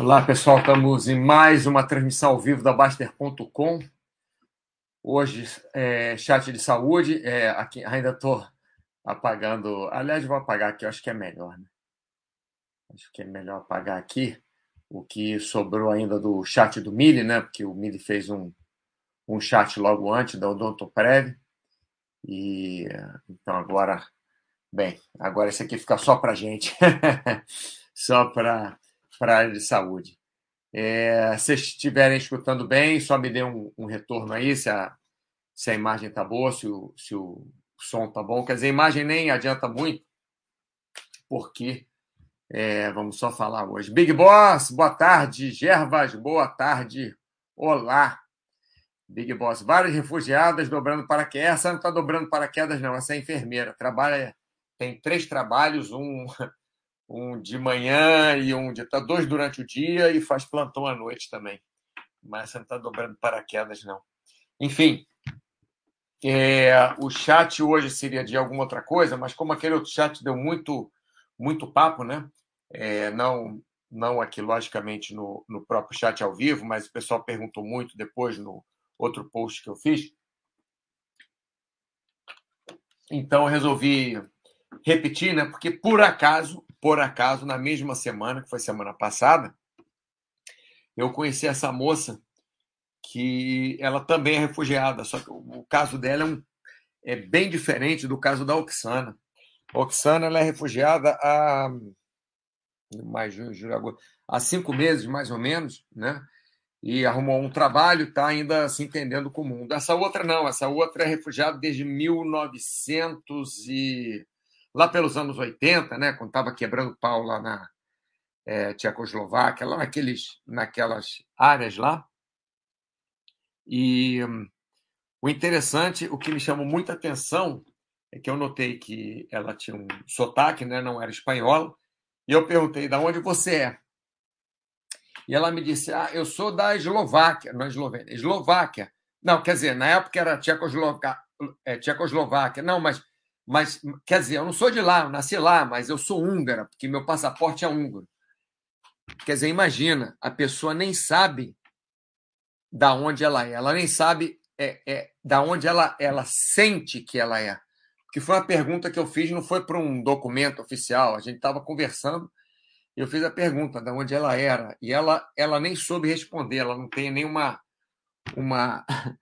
Olá, pessoal. Estamos em mais uma transmissão ao vivo da Baster.com. Hoje, é, chat de saúde. É, aqui, ainda estou apagando. Aliás, vou apagar aqui, acho que é melhor. Né? Acho que é melhor apagar aqui o que sobrou ainda do chat do Mili, né? Porque o Mili fez um, um chat logo antes da Odontoprev. E então agora, bem, agora esse aqui fica só para gente, só para para a área de saúde. É, se estiverem escutando bem, só me dê um, um, retorno aí, se a, se a imagem está boa, se o, se o som está bom. Quer dizer, a imagem nem adianta muito, porque é, vamos só falar hoje. Big Boss, boa tarde. Gervas, boa tarde. Olá. Big Boss, várias refugiadas dobrando paraquedas. Essa não está dobrando paraquedas, não. Essa é enfermeira. Trabalha, tem três trabalhos, um um de manhã e um de tá dois durante o dia e faz plantão à noite também. Mas você não está dobrando paraquedas, não. Enfim, é, o chat hoje seria de alguma outra coisa, mas como aquele outro chat deu muito, muito papo, né? É, não, não aqui, logicamente, no, no próprio chat ao vivo, mas o pessoal perguntou muito depois no outro post que eu fiz. Então, eu resolvi repetir, né? Porque por acaso, por acaso, na mesma semana, que foi semana passada, eu conheci essa moça que ela também é refugiada, só que o caso dela é, um, é bem diferente do caso da Oxana. A Oxana ela é refugiada há mais há cinco meses mais ou menos, né? E arrumou um trabalho, está ainda se entendendo com o mundo. Essa outra não, essa outra é refugiada desde 1900 e lá pelos anos 80, né, quando estava quebrando pau lá na é, Tchecoslováquia, lá naqueles, naquelas áreas lá. E hum, o interessante, o que me chamou muita atenção, é que eu notei que ela tinha um sotaque, né, não era espanhola, e eu perguntei, de onde você é? E ela me disse, ah, eu sou da Eslováquia, não Eslovênia, Eslováquia. Não, quer dizer, na época era Tchecoslováquia, é, Tchecoslováquia. Não, mas mas, quer dizer, eu não sou de lá, eu nasci lá, mas eu sou húngara, porque meu passaporte é húngaro. Quer dizer, imagina, a pessoa nem sabe da onde ela é, ela nem sabe é, é, da onde ela, ela sente que ela é. Que foi uma pergunta que eu fiz, não foi para um documento oficial, a gente estava conversando, e eu fiz a pergunta de onde ela era, e ela, ela nem soube responder, ela não tem nenhuma uma,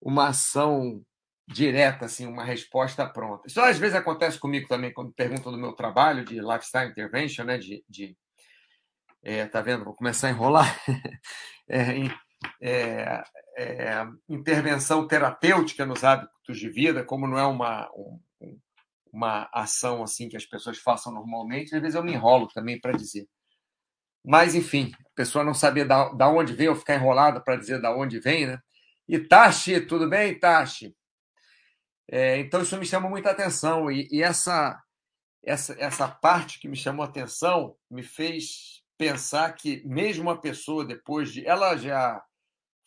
uma ação direta, assim, uma resposta pronta. Isso às vezes acontece comigo também quando perguntam do meu trabalho de lifestyle intervention, né? De, de é, tá vendo? Vou começar a enrolar. é, é, é, intervenção terapêutica nos hábitos de vida, como não é uma um, uma ação assim que as pessoas façam normalmente, às vezes eu me enrolo também para dizer. Mas, enfim, a pessoa não sabia da, da onde vem, ficar enrolada para dizer da onde vem, né? E Tashi, tudo bem, Tashi? É, então, isso me chama muita atenção. E, e, essa, essa, essa parte que me chamou a atenção me fez pensar que, mesmo uma pessoa, depois de. Ela já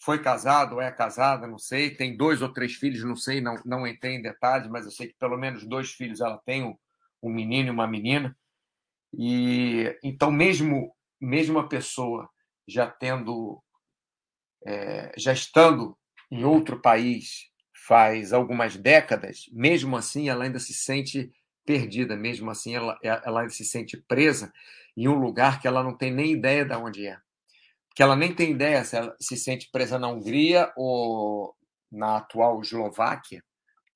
foi casada ou é casada, não sei, tem dois ou três filhos, não sei, não, não entrei em detalhes, mas eu sei que pelo menos dois filhos ela tem, um, um menino e uma menina. E então, mesmo, mesmo a pessoa já tendo, é, já estando em outro país, faz algumas décadas, mesmo assim ela ainda se sente perdida, mesmo assim ela, ela ainda se sente presa em um lugar que ela não tem nem ideia de onde é. Que ela nem tem ideia se ela se sente presa na Hungria ou na atual Eslováquia,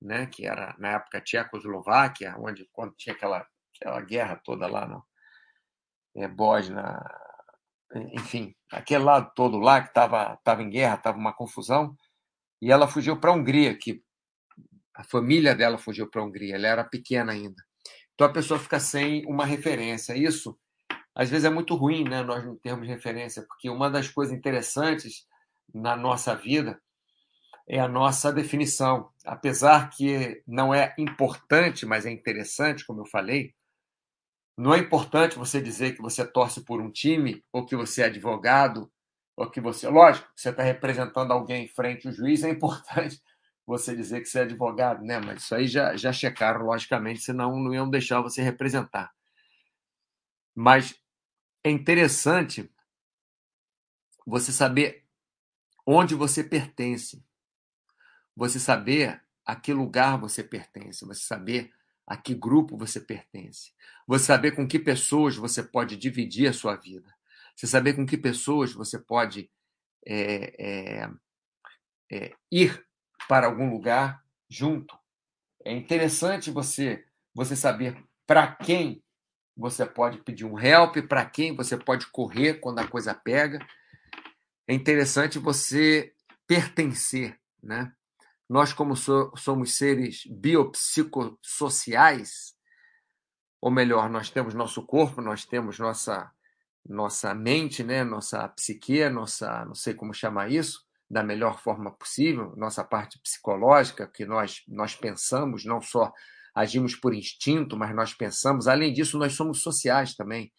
né, que era na época Tchecoslováquia, onde quando tinha aquela, aquela guerra toda lá no é, Bósnia, enfim, aquele lado todo lá que estava tava em guerra, estava uma confusão, e ela fugiu para a Hungria, que a família dela fugiu para a Hungria, ela era pequena ainda. Então a pessoa fica sem uma referência. Isso, às vezes, é muito ruim, né? Nós não termos referência, porque uma das coisas interessantes na nossa vida é a nossa definição. Apesar que não é importante, mas é interessante, como eu falei, não é importante você dizer que você torce por um time ou que você é advogado ou que você, lógico, você está representando alguém em frente ao juiz, é importante você dizer que você é advogado, né? Mas isso aí já, já checaram, logicamente, senão não iam deixar você representar. Mas é interessante você saber onde você pertence, você saber a que lugar você pertence, você saber a que grupo você pertence, você saber com que pessoas você pode dividir a sua vida, você saber com que pessoas você pode é, é, é, ir para algum lugar junto. É interessante você você saber para quem você pode pedir um help, para quem você pode correr quando a coisa pega. É interessante você pertencer, né? Nós, como so, somos seres biopsicossociais, ou melhor, nós temos nosso corpo, nós temos nossa nossa mente, né, nossa psique, nossa, não sei como chamar isso, da melhor forma possível, nossa parte psicológica, que nós nós pensamos, não só agimos por instinto, mas nós pensamos. Além disso, nós somos sociais também.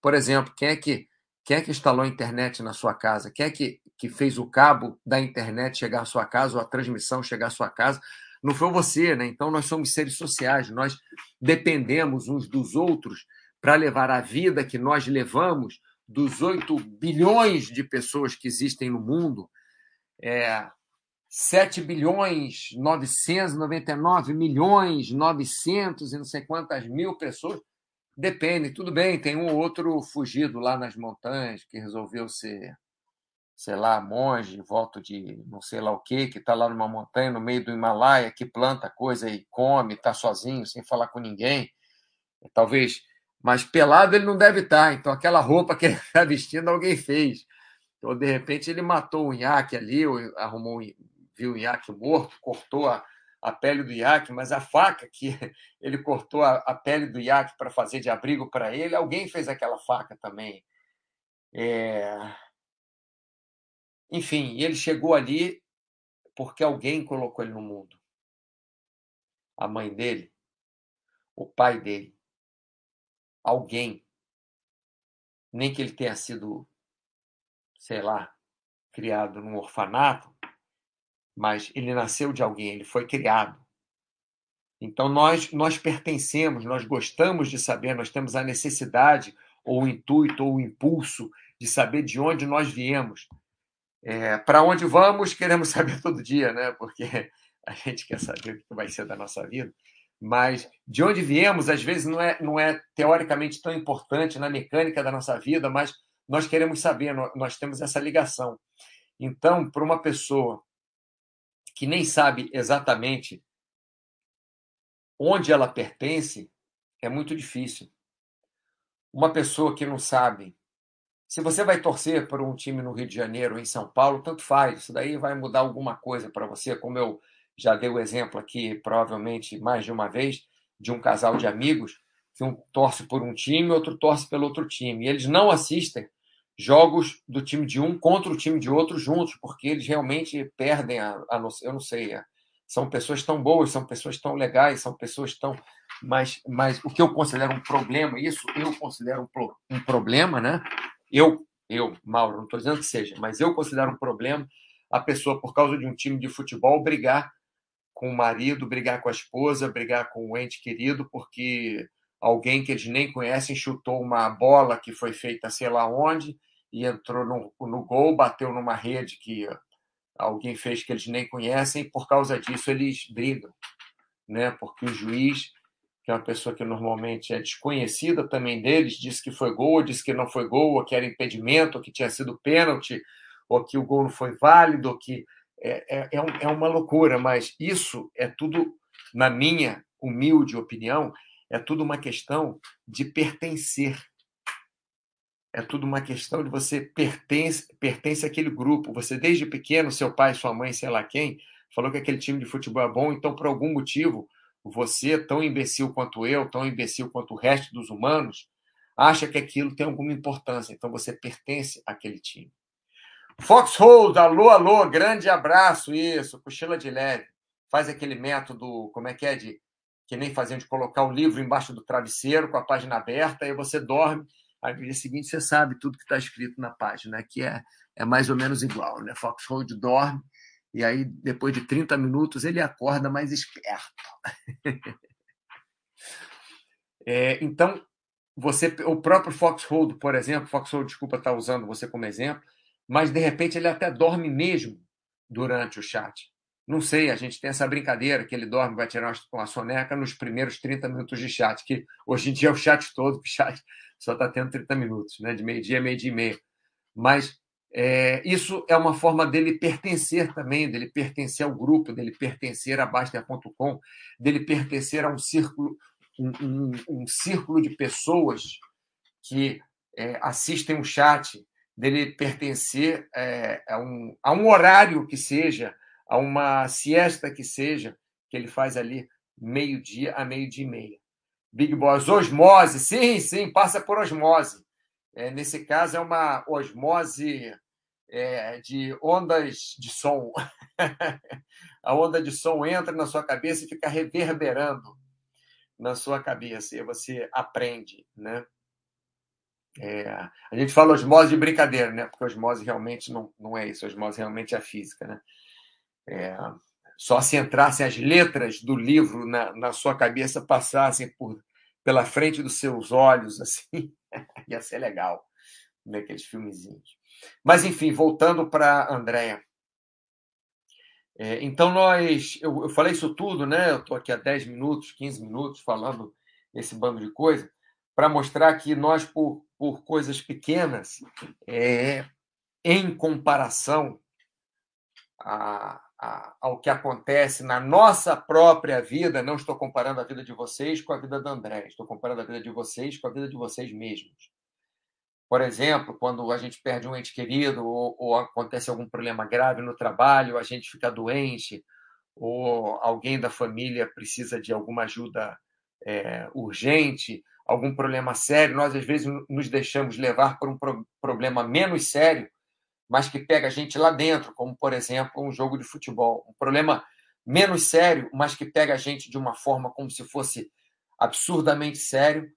Por exemplo, quem é que quem é que instalou a internet na sua casa? Quem é que, que fez o cabo da internet chegar à sua casa ou a transmissão chegar à sua casa? Não foi você, né? Então nós somos seres sociais, nós dependemos uns dos outros para levar a vida que nós levamos dos 8 bilhões de pessoas que existem no mundo. É, 7 bilhões 999 milhões 900 e não sei quantas mil pessoas. Depende, tudo bem, tem um ou outro fugido lá nas montanhas que resolveu ser, sei lá, monge, voto de não sei lá o quê, que está lá numa montanha no meio do Himalaia, que planta coisa e come, está sozinho, sem falar com ninguém. Talvez, mas pelado ele não deve estar, tá, então aquela roupa que ele está vestindo alguém fez. Então, de repente, ele matou um iaque ali, ou arrumou um, viu o iaque morto, cortou a, a pele do iaque, mas a faca que ele cortou a, a pele do iaque para fazer de abrigo para ele, alguém fez aquela faca também. É... Enfim, ele chegou ali porque alguém colocou ele no mundo. A mãe dele, o pai dele, alguém. Nem que ele tenha sido, sei lá, criado num orfanato, mas ele nasceu de alguém, ele foi criado. Então nós nós pertencemos, nós gostamos de saber, nós temos a necessidade ou o intuito ou o impulso de saber de onde nós viemos. É, Para onde vamos, queremos saber todo dia, né? Porque a gente quer saber o que vai ser da nossa vida. Mas de onde viemos, às vezes, não é, não é teoricamente tão importante na mecânica da nossa vida, mas nós queremos saber, nós temos essa ligação. Então, para uma pessoa que nem sabe exatamente onde ela pertence, é muito difícil. Uma pessoa que não sabe. Se você vai torcer por um time no Rio de Janeiro ou em São Paulo, tanto faz. Isso daí vai mudar alguma coisa para você, como eu já dei o exemplo aqui, provavelmente mais de uma vez, de um casal de amigos que um torce por um time, outro torce pelo outro time. E eles não assistem jogos do time de um contra o time de outro juntos, porque eles realmente perdem a, a eu não sei, a, são pessoas tão boas, são pessoas tão legais, são pessoas tão mas, mas o que eu considero um problema, isso eu considero um, um problema, né? Eu, eu, Mauro, não estou dizendo que seja, mas eu considero um problema a pessoa, por causa de um time de futebol, brigar com o marido, brigar com a esposa, brigar com o ente querido, porque alguém que eles nem conhecem chutou uma bola que foi feita sei lá onde, e entrou no, no gol, bateu numa rede que alguém fez que eles nem conhecem, e por causa disso eles brigam, né? Porque o juiz, que é uma pessoa que normalmente é desconhecida também deles, disse que foi gol, disse que não foi gol, ou que era impedimento, ou que tinha sido pênalti, ou que o gol não foi válido, ou que é, é, é, é uma loucura, mas isso é tudo, na minha humilde opinião, é tudo uma questão de pertencer é tudo uma questão de você pertence, pertence àquele grupo. Você, desde pequeno, seu pai, sua mãe, sei lá quem, falou que aquele time de futebol é bom, então, por algum motivo, você, tão imbecil quanto eu, tão imbecil quanto o resto dos humanos, acha que aquilo tem alguma importância. Então, você pertence àquele time. Foxhold, alô, alô, grande abraço, isso, cochila de leve. Faz aquele método, como é que é, de que nem faziam de colocar o livro embaixo do travesseiro com a página aberta, aí você dorme Aí no dia seguinte você sabe tudo que está escrito na página, que é, é mais ou menos igual. Né? Foxhold dorme e aí depois de 30 minutos ele acorda mais esperto. é, então, você, o próprio Foxhold, por exemplo, Foxhold, desculpa estar usando você como exemplo, mas de repente ele até dorme mesmo durante o chat. Não sei, a gente tem essa brincadeira que ele dorme, vai tirar uma soneca nos primeiros 30 minutos de chat, que hoje em dia é o chat todo, o chat só está tendo 30 minutos, né? de meio-dia meio-dia e meio. Mas é, isso é uma forma dele pertencer também, dele pertencer ao grupo, dele pertencer a Baster.com, dele pertencer a um círculo, um, um, um círculo de pessoas que é, assistem o chat, dele pertencer é, a, um, a um horário que seja, a uma siesta que seja, que ele faz ali meio-dia a meio-dia e meia. Big Boss, osmose, sim, sim, passa por osmose. É, nesse caso, é uma osmose é, de ondas de som. a onda de som entra na sua cabeça e fica reverberando na sua cabeça, e você aprende, né? É, a gente fala osmose de brincadeira, né? Porque osmose realmente não, não é isso, osmose realmente é a física, né? É, só se entrassem as letras do livro na, na sua cabeça, passassem por, pela frente dos seus olhos, assim, ia ser legal, né? filmezinhos. Mas, enfim, voltando para Andréia. É, então, nós. Eu, eu, falei isso tudo, né? Eu estou aqui há 10 minutos, 15 minutos falando esse bando de coisa, para mostrar que nós, por, por coisas pequenas, é, em comparação a, a, ao que acontece na nossa própria vida, não estou comparando a vida de vocês com a vida da André, estou comparando a vida de vocês com a vida de vocês mesmos. Por exemplo, quando a gente perde um ente querido ou, ou acontece algum problema grave no trabalho, a gente fica doente, ou alguém da família precisa de alguma ajuda é, urgente, algum problema sério, nós às vezes nos deixamos levar por um pro problema menos sério, mas que pega a gente lá dentro, como por exemplo um jogo de futebol, um problema menos sério, mas que pega a gente de uma forma como se fosse absurdamente sério,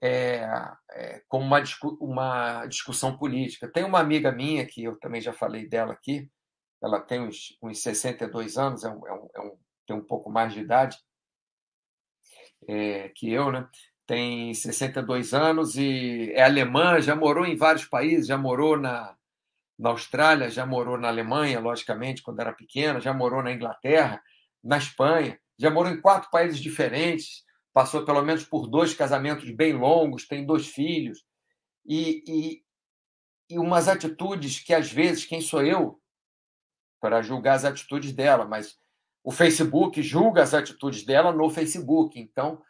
é, é, como uma, uma discussão política. Tem uma amiga minha, que eu também já falei dela aqui, ela tem uns, uns 62 anos, é um, é um, é um, tem um pouco mais de idade é, que eu, né? Tem 62 anos e é alemã, já morou em vários países, já morou na, na Austrália, já morou na Alemanha, logicamente, quando era pequena, já morou na Inglaterra, na Espanha, já morou em quatro países diferentes, passou pelo menos por dois casamentos bem longos, tem dois filhos, e, e, e umas atitudes que, às vezes, quem sou eu para julgar as atitudes dela, mas o Facebook julga as atitudes dela no Facebook, então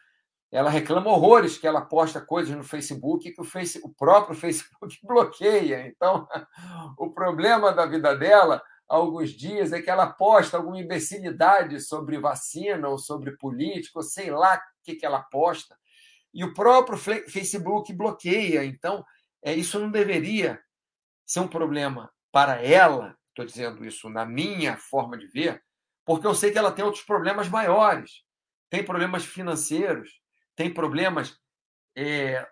ela reclama horrores que ela posta coisas no Facebook que o, face, o próprio Facebook bloqueia. Então, o problema da vida dela há alguns dias é que ela posta alguma imbecilidade sobre vacina ou sobre político, sei lá o que, que ela posta, e o próprio Facebook bloqueia. Então, é, isso não deveria ser um problema para ela, estou dizendo isso na minha forma de ver, porque eu sei que ela tem outros problemas maiores. Tem problemas financeiros, tem problemas é,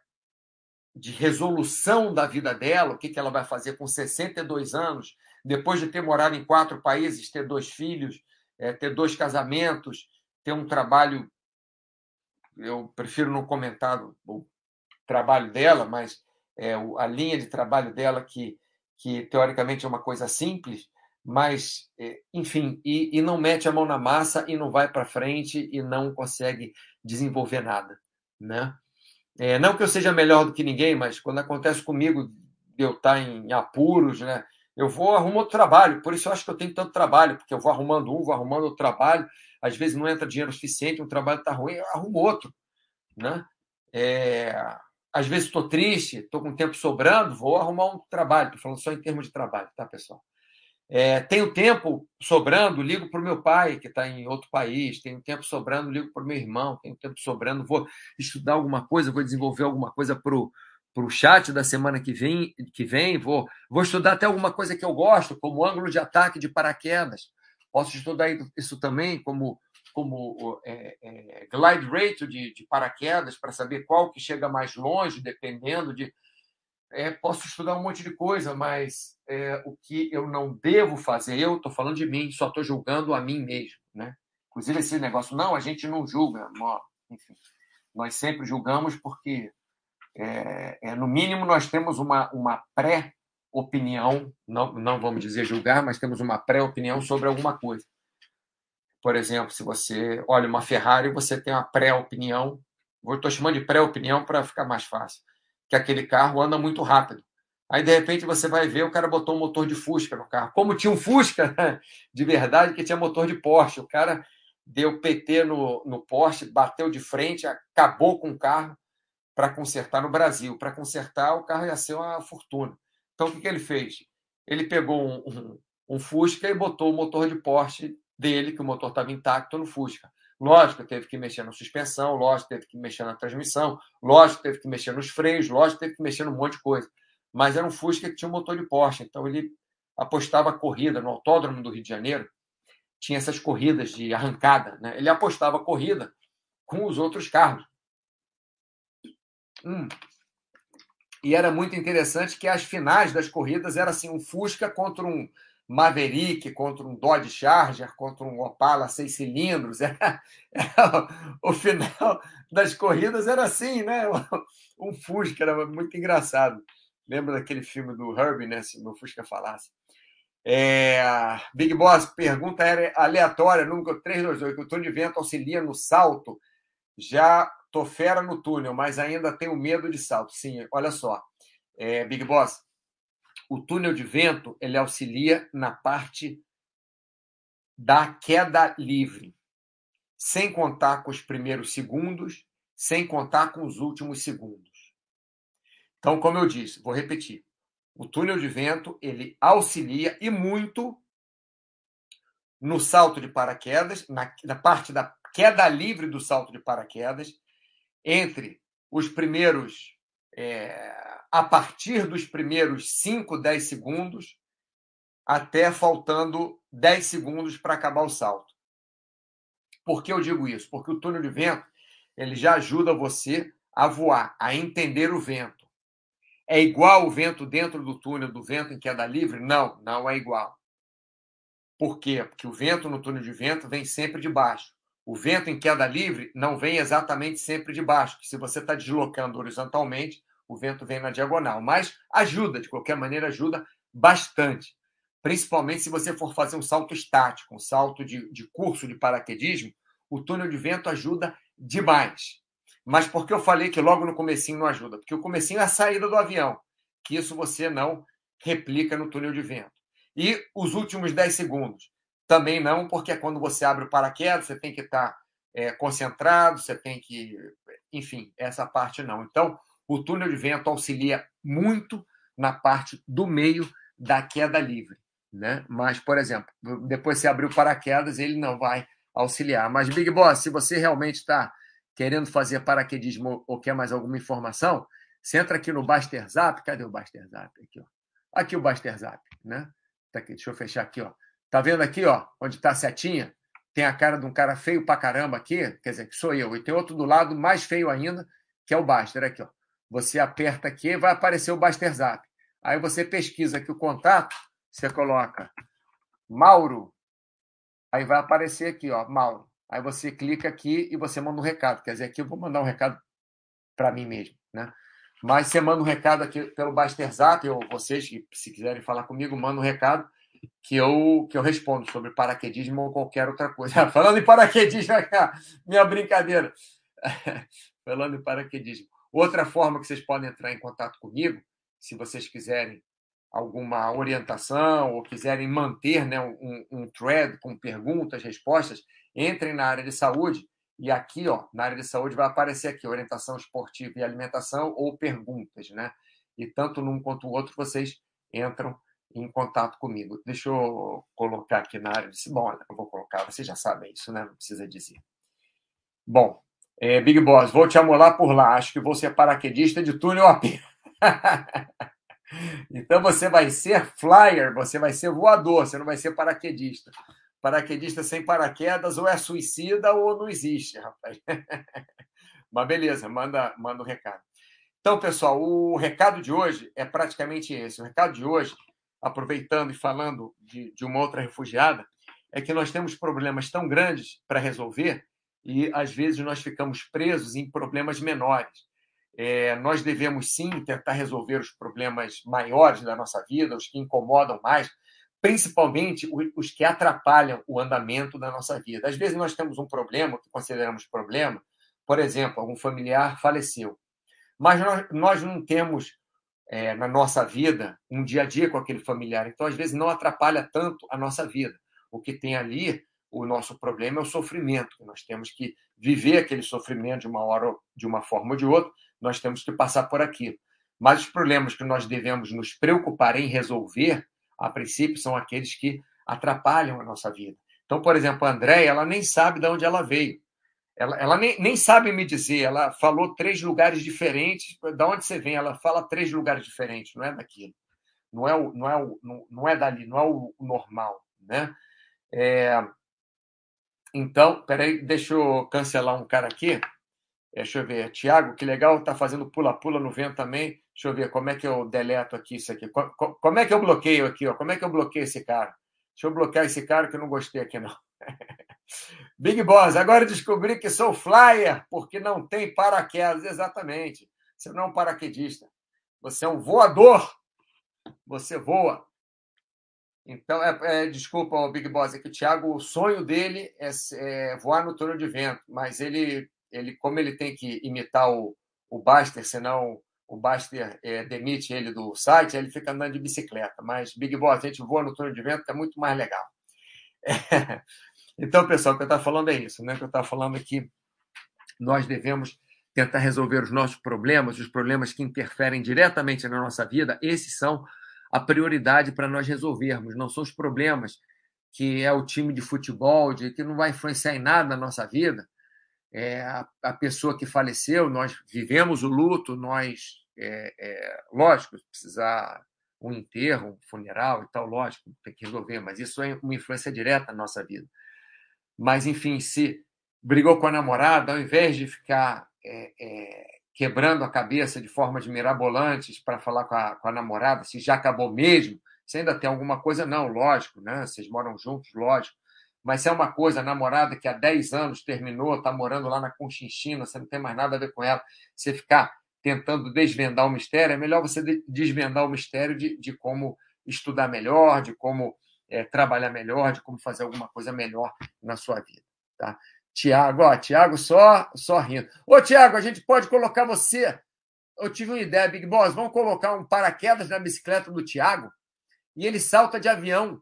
de resolução da vida dela, o que, que ela vai fazer com 62 anos, depois de ter morado em quatro países, ter dois filhos, é, ter dois casamentos, ter um trabalho. Eu prefiro não comentar o trabalho dela, mas é, a linha de trabalho dela, que, que teoricamente é uma coisa simples, mas, é, enfim, e, e não mete a mão na massa e não vai para frente e não consegue desenvolver nada. Né? É, não que eu seja melhor do que ninguém, mas quando acontece comigo eu estar em apuros, né? eu vou arrumar outro trabalho. Por isso eu acho que eu tenho tanto trabalho, porque eu vou arrumando um, vou arrumando outro trabalho. Às vezes não entra dinheiro suficiente, um trabalho está ruim, eu arrumo outro. Né? É, às vezes estou triste, estou com tempo sobrando, vou arrumar um trabalho. Estou falando só em termos de trabalho, tá, pessoal? É, tenho tempo sobrando, ligo para o meu pai, que está em outro país, tenho tempo sobrando, ligo para o meu irmão, tenho tempo sobrando, vou estudar alguma coisa, vou desenvolver alguma coisa para o chat da semana que vem, que vem vou, vou estudar até alguma coisa que eu gosto, como ângulo de ataque de paraquedas. Posso estudar isso também, como, como é, é, glide rate de, de paraquedas, para saber qual que chega mais longe, dependendo de é, posso estudar um monte de coisa, mas é, o que eu não devo fazer, eu estou falando de mim, só estou julgando a mim mesmo. Né? Inclusive, esse negócio, não, a gente não julga. Enfim, nós sempre julgamos porque, é, é, no mínimo, nós temos uma, uma pré opinião, não, não vamos dizer julgar, mas temos uma pré-opinião sobre alguma coisa. Por exemplo, se você olha uma Ferrari, você tem uma pré-opinião, estou chamando de pré-opinião para ficar mais fácil, que aquele carro anda muito rápido. Aí, de repente, você vai ver, o cara botou um motor de Fusca no carro. Como tinha um Fusca de verdade que tinha motor de Porsche. O cara deu PT no, no Porsche, bateu de frente, acabou com o carro para consertar no Brasil. Para consertar, o carro ia ser uma fortuna. Então, o que, que ele fez? Ele pegou um, um, um Fusca e botou o motor de Porsche dele, que o motor estava intacto, no Fusca. Lógico, teve que mexer na suspensão, lógico, teve que mexer na transmissão, lógico, teve que mexer nos freios, lógico, teve que mexer num monte de coisa mas era um Fusca que tinha um motor de Porsche. Então ele apostava corrida no Autódromo do Rio de Janeiro. Tinha essas corridas de arrancada. Né? Ele apostava corrida com os outros carros. Hum. E era muito interessante que as finais das corridas era assim um Fusca contra um Maverick, contra um Dodge Charger, contra um Opala seis cilindros. Era, era, o final das corridas era assim, né? Um Fusca, era muito engraçado. Lembra daquele filme do Herbie, né? Se meu Fusca falasse. É, Big Boss, pergunta aleatória, número 328. O de vento auxilia no salto? Já tô fera no túnel, mas ainda tenho medo de salto. Sim, olha só. É, Big Boss, o túnel de vento ele auxilia na parte da queda livre, sem contar com os primeiros segundos, sem contar com os últimos segundos. Então, como eu disse, vou repetir. O túnel de vento, ele auxilia e muito no salto de paraquedas, na, na parte da queda livre do salto de paraquedas, entre os primeiros, é, a partir dos primeiros 5, 10 segundos, até faltando 10 segundos para acabar o salto. Por que eu digo isso? Porque o túnel de vento ele já ajuda você a voar, a entender o vento. É igual o vento dentro do túnel do vento em queda livre? Não, não é igual. Por quê? Porque o vento no túnel de vento vem sempre de baixo. O vento em queda livre não vem exatamente sempre de baixo, se você está deslocando horizontalmente, o vento vem na diagonal. Mas ajuda, de qualquer maneira, ajuda bastante. Principalmente se você for fazer um salto estático, um salto de, de curso de paraquedismo, o túnel de vento ajuda demais. Mas por que eu falei que logo no comecinho não ajuda? Porque o comecinho é a saída do avião, que isso você não replica no túnel de vento. E os últimos 10 segundos também não, porque é quando você abre o paraquedas, você tem que estar é, concentrado, você tem que. Enfim, essa parte não. Então, o túnel de vento auxilia muito na parte do meio da queda livre. Né? Mas, por exemplo, depois você abrir o paraquedas, ele não vai auxiliar. Mas, Big Boss, se você realmente está querendo fazer paraquedismo ou quer mais alguma informação, você entra aqui no Baster Zap. Cadê o Baster Zap? Aqui, ó. Aqui o Baster Zap, né? Tá aqui, deixa eu fechar aqui, ó. Tá vendo aqui, ó, onde tá a setinha? Tem a cara de um cara feio pra caramba aqui, quer dizer, que sou eu. E tem outro do lado mais feio ainda, que é o Baster aqui, ó. Você aperta aqui vai aparecer o Baster Zap. Aí você pesquisa aqui o contato, você coloca Mauro. Aí vai aparecer aqui, ó, Mauro. Aí você clica aqui e você manda um recado. Quer dizer, aqui eu vou mandar um recado para mim mesmo, né? Mas você manda um recado aqui pelo Baster Zap, ou vocês que se quiserem falar comigo, manda um recado que eu, que eu respondo sobre paraquedismo ou qualquer outra coisa. Falando em paraquedismo, minha brincadeira. Falando em paraquedismo. Outra forma que vocês podem entrar em contato comigo, se vocês quiserem alguma orientação ou quiserem manter né, um, um thread com perguntas, respostas, entrem na área de saúde e aqui, ó, na área de saúde vai aparecer aqui orientação esportiva e alimentação ou perguntas, né? E tanto num quanto o outro vocês entram em contato comigo. Deixa eu colocar aqui na área de bom, eu vou colocar, vocês já sabem isso, né? Não precisa dizer. Bom, é, Big Boss, vou te amolar por lá. Acho que vou ser paraquedista de túnel a pé. então você vai ser flyer, você vai ser voador, você não vai ser paraquedista paraquedista sem paraquedas ou é suicida ou não existe, rapaz. Mas beleza, manda, manda um recado. Então, pessoal, o recado de hoje é praticamente esse. O recado de hoje, aproveitando e falando de, de uma outra refugiada, é que nós temos problemas tão grandes para resolver e às vezes nós ficamos presos em problemas menores. É, nós devemos sim tentar resolver os problemas maiores da nossa vida, os que incomodam mais, principalmente os que atrapalham o andamento da nossa vida. Às vezes nós temos um problema que consideramos problema, por exemplo, algum familiar faleceu, mas nós, nós não temos é, na nossa vida um dia a dia com aquele familiar, então às vezes não atrapalha tanto a nossa vida. O que tem ali, o nosso problema é o sofrimento, nós temos que viver aquele sofrimento de uma hora, de uma forma ou de outra, nós temos que passar por aquilo. Mas os problemas que nós devemos nos preocupar em resolver, a princípio, são aqueles que atrapalham a nossa vida. Então, por exemplo, a Andréia, ela nem sabe de onde ela veio. Ela, ela nem, nem sabe me dizer. Ela falou três lugares diferentes. De onde você vem? Ela fala três lugares diferentes, não é daquilo. Não é, o, não é, o, não, não é dali, não é o normal. Né? É... Então, peraí, deixa eu cancelar um cara aqui. Deixa eu ver. Tiago, que legal, está fazendo pula-pula no vento também. Deixa eu ver como é que eu deleto aqui isso aqui. Como é que eu bloqueio aqui? Ó? Como é que eu bloqueio esse cara? Deixa eu bloquear esse cara que eu não gostei aqui, não. Big Boss, agora descobri que sou flyer, porque não tem paraquedas. Exatamente. Você não é um paraquedista. Você é um voador. Você voa. Então, é, é, desculpa, o Big Boss, é que o Thiago, o sonho dele é, é voar no túnel de vento, mas ele ele, como ele tem que imitar o, o Baster, senão o Baster é, demite ele do site, ele fica andando de bicicleta. Mas Big Boss, a gente voa no túnel de vento, que é muito mais legal. É. Então, pessoal, o que eu estava falando é isso, né? O que eu estava falando é que nós devemos tentar resolver os nossos problemas, os problemas que interferem diretamente na nossa vida, esses são a prioridade para nós resolvermos, não são os problemas que é o time de futebol, de que não vai influenciar em nada na nossa vida, é, a, a, pessoa que faleceu, nós vivemos o luto, nós, é, é, lógico, precisar um enterro, um funeral e tal, lógico, tem que resolver, mas isso é uma influência direta na nossa vida. Mas, enfim, se brigou com a namorada, ao invés de ficar é, é, quebrando a cabeça de formas mirabolantes para falar com a, com a namorada, se já acabou mesmo, se ainda tem alguma coisa, não, lógico, né? vocês moram juntos, lógico, mas se é uma coisa, a namorada que há 10 anos terminou, está morando lá na Conchinchina, você não tem mais nada a ver com ela, você ficar tentando desvendar o mistério, é melhor você desvendar o mistério de, de como estudar melhor, de como é, trabalhar melhor, de como fazer alguma coisa melhor na sua vida. Tá? Tiago, ó, Tiago só, só rindo. Ô, Tiago, a gente pode colocar você. Eu tive uma ideia, Big Boss, vamos colocar um paraquedas na bicicleta do Tiago e ele salta de avião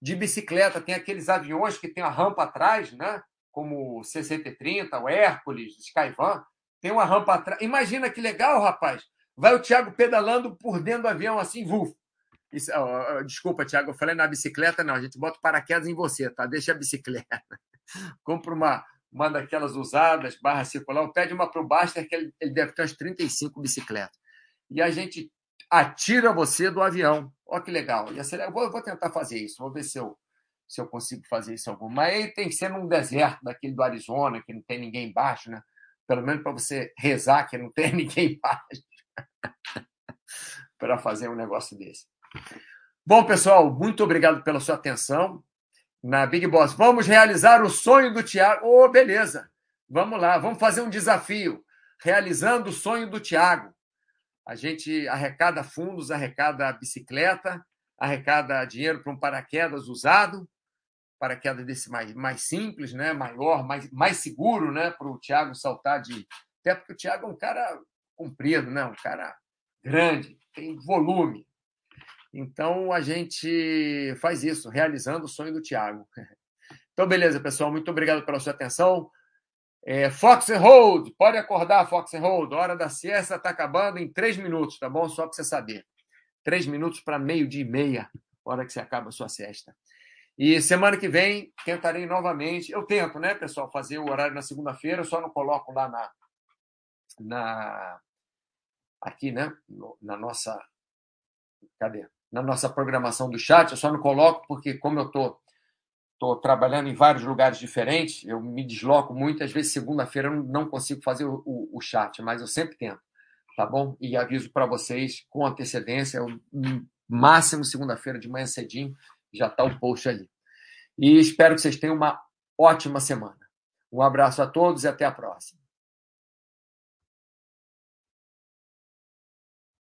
de bicicleta. Tem aqueles aviões que tem a rampa atrás, né? como o CCT-30, o Hércules, o Skyvan. Tem uma rampa atrás. Imagina que legal, rapaz. Vai o Thiago pedalando por dentro do avião assim, vuf. Isso, oh, desculpa, Thiago, eu falei na bicicleta, não. A gente bota paraquedas em você, tá? Deixa a bicicleta. Compra uma, uma daquelas usadas, barra circular, pede uma para o Baster, que ele, ele deve ter umas 35 bicicletas. E a gente atira você do avião. Olha que legal. Eu vou, vou tentar fazer isso, vou ver se eu, se eu consigo fazer isso algum. Mas aí tem que ser num deserto daquele do Arizona, que não tem ninguém embaixo, né? Pelo menos para você rezar que não tem ninguém embaixo. para fazer um negócio desse. Bom, pessoal, muito obrigado pela sua atenção na Big Boss. Vamos realizar o sonho do Tiago. Oh, beleza. Vamos lá, vamos fazer um desafio. Realizando o sonho do Tiago. A gente arrecada fundos, arrecada bicicleta, arrecada dinheiro para um paraquedas usado, paraquedas desse mais, mais simples, né? maior, mais, mais seguro né? para o Thiago saltar de. Até porque o Thiago é um cara comprido, né? um cara grande, tem volume. Então a gente faz isso, realizando o sonho do Thiago. Então, beleza, pessoal. Muito obrigado pela sua atenção. É, Fox and Hold, pode acordar, Fox and Hold. Hora da siesta está acabando em três minutos, tá bom? Só para você saber. Três minutos para meio-dia e meia, hora que você acaba a sua siesta. E semana que vem tentarei novamente. Eu tento, né, pessoal, fazer o horário na segunda-feira, só não coloco lá na. na aqui, né? Na nossa. Cadê? Na nossa programação do chat, eu só não coloco porque, como eu estou estou trabalhando em vários lugares diferentes, eu me desloco muito, às vezes segunda-feira eu não consigo fazer o, o, o, chat, mas eu sempre tento, tá bom? E aviso para vocês com antecedência, o máximo segunda-feira de manhã cedinho, já está o post ali. E espero que vocês tenham uma ótima semana. Um abraço a todos e até a próxima.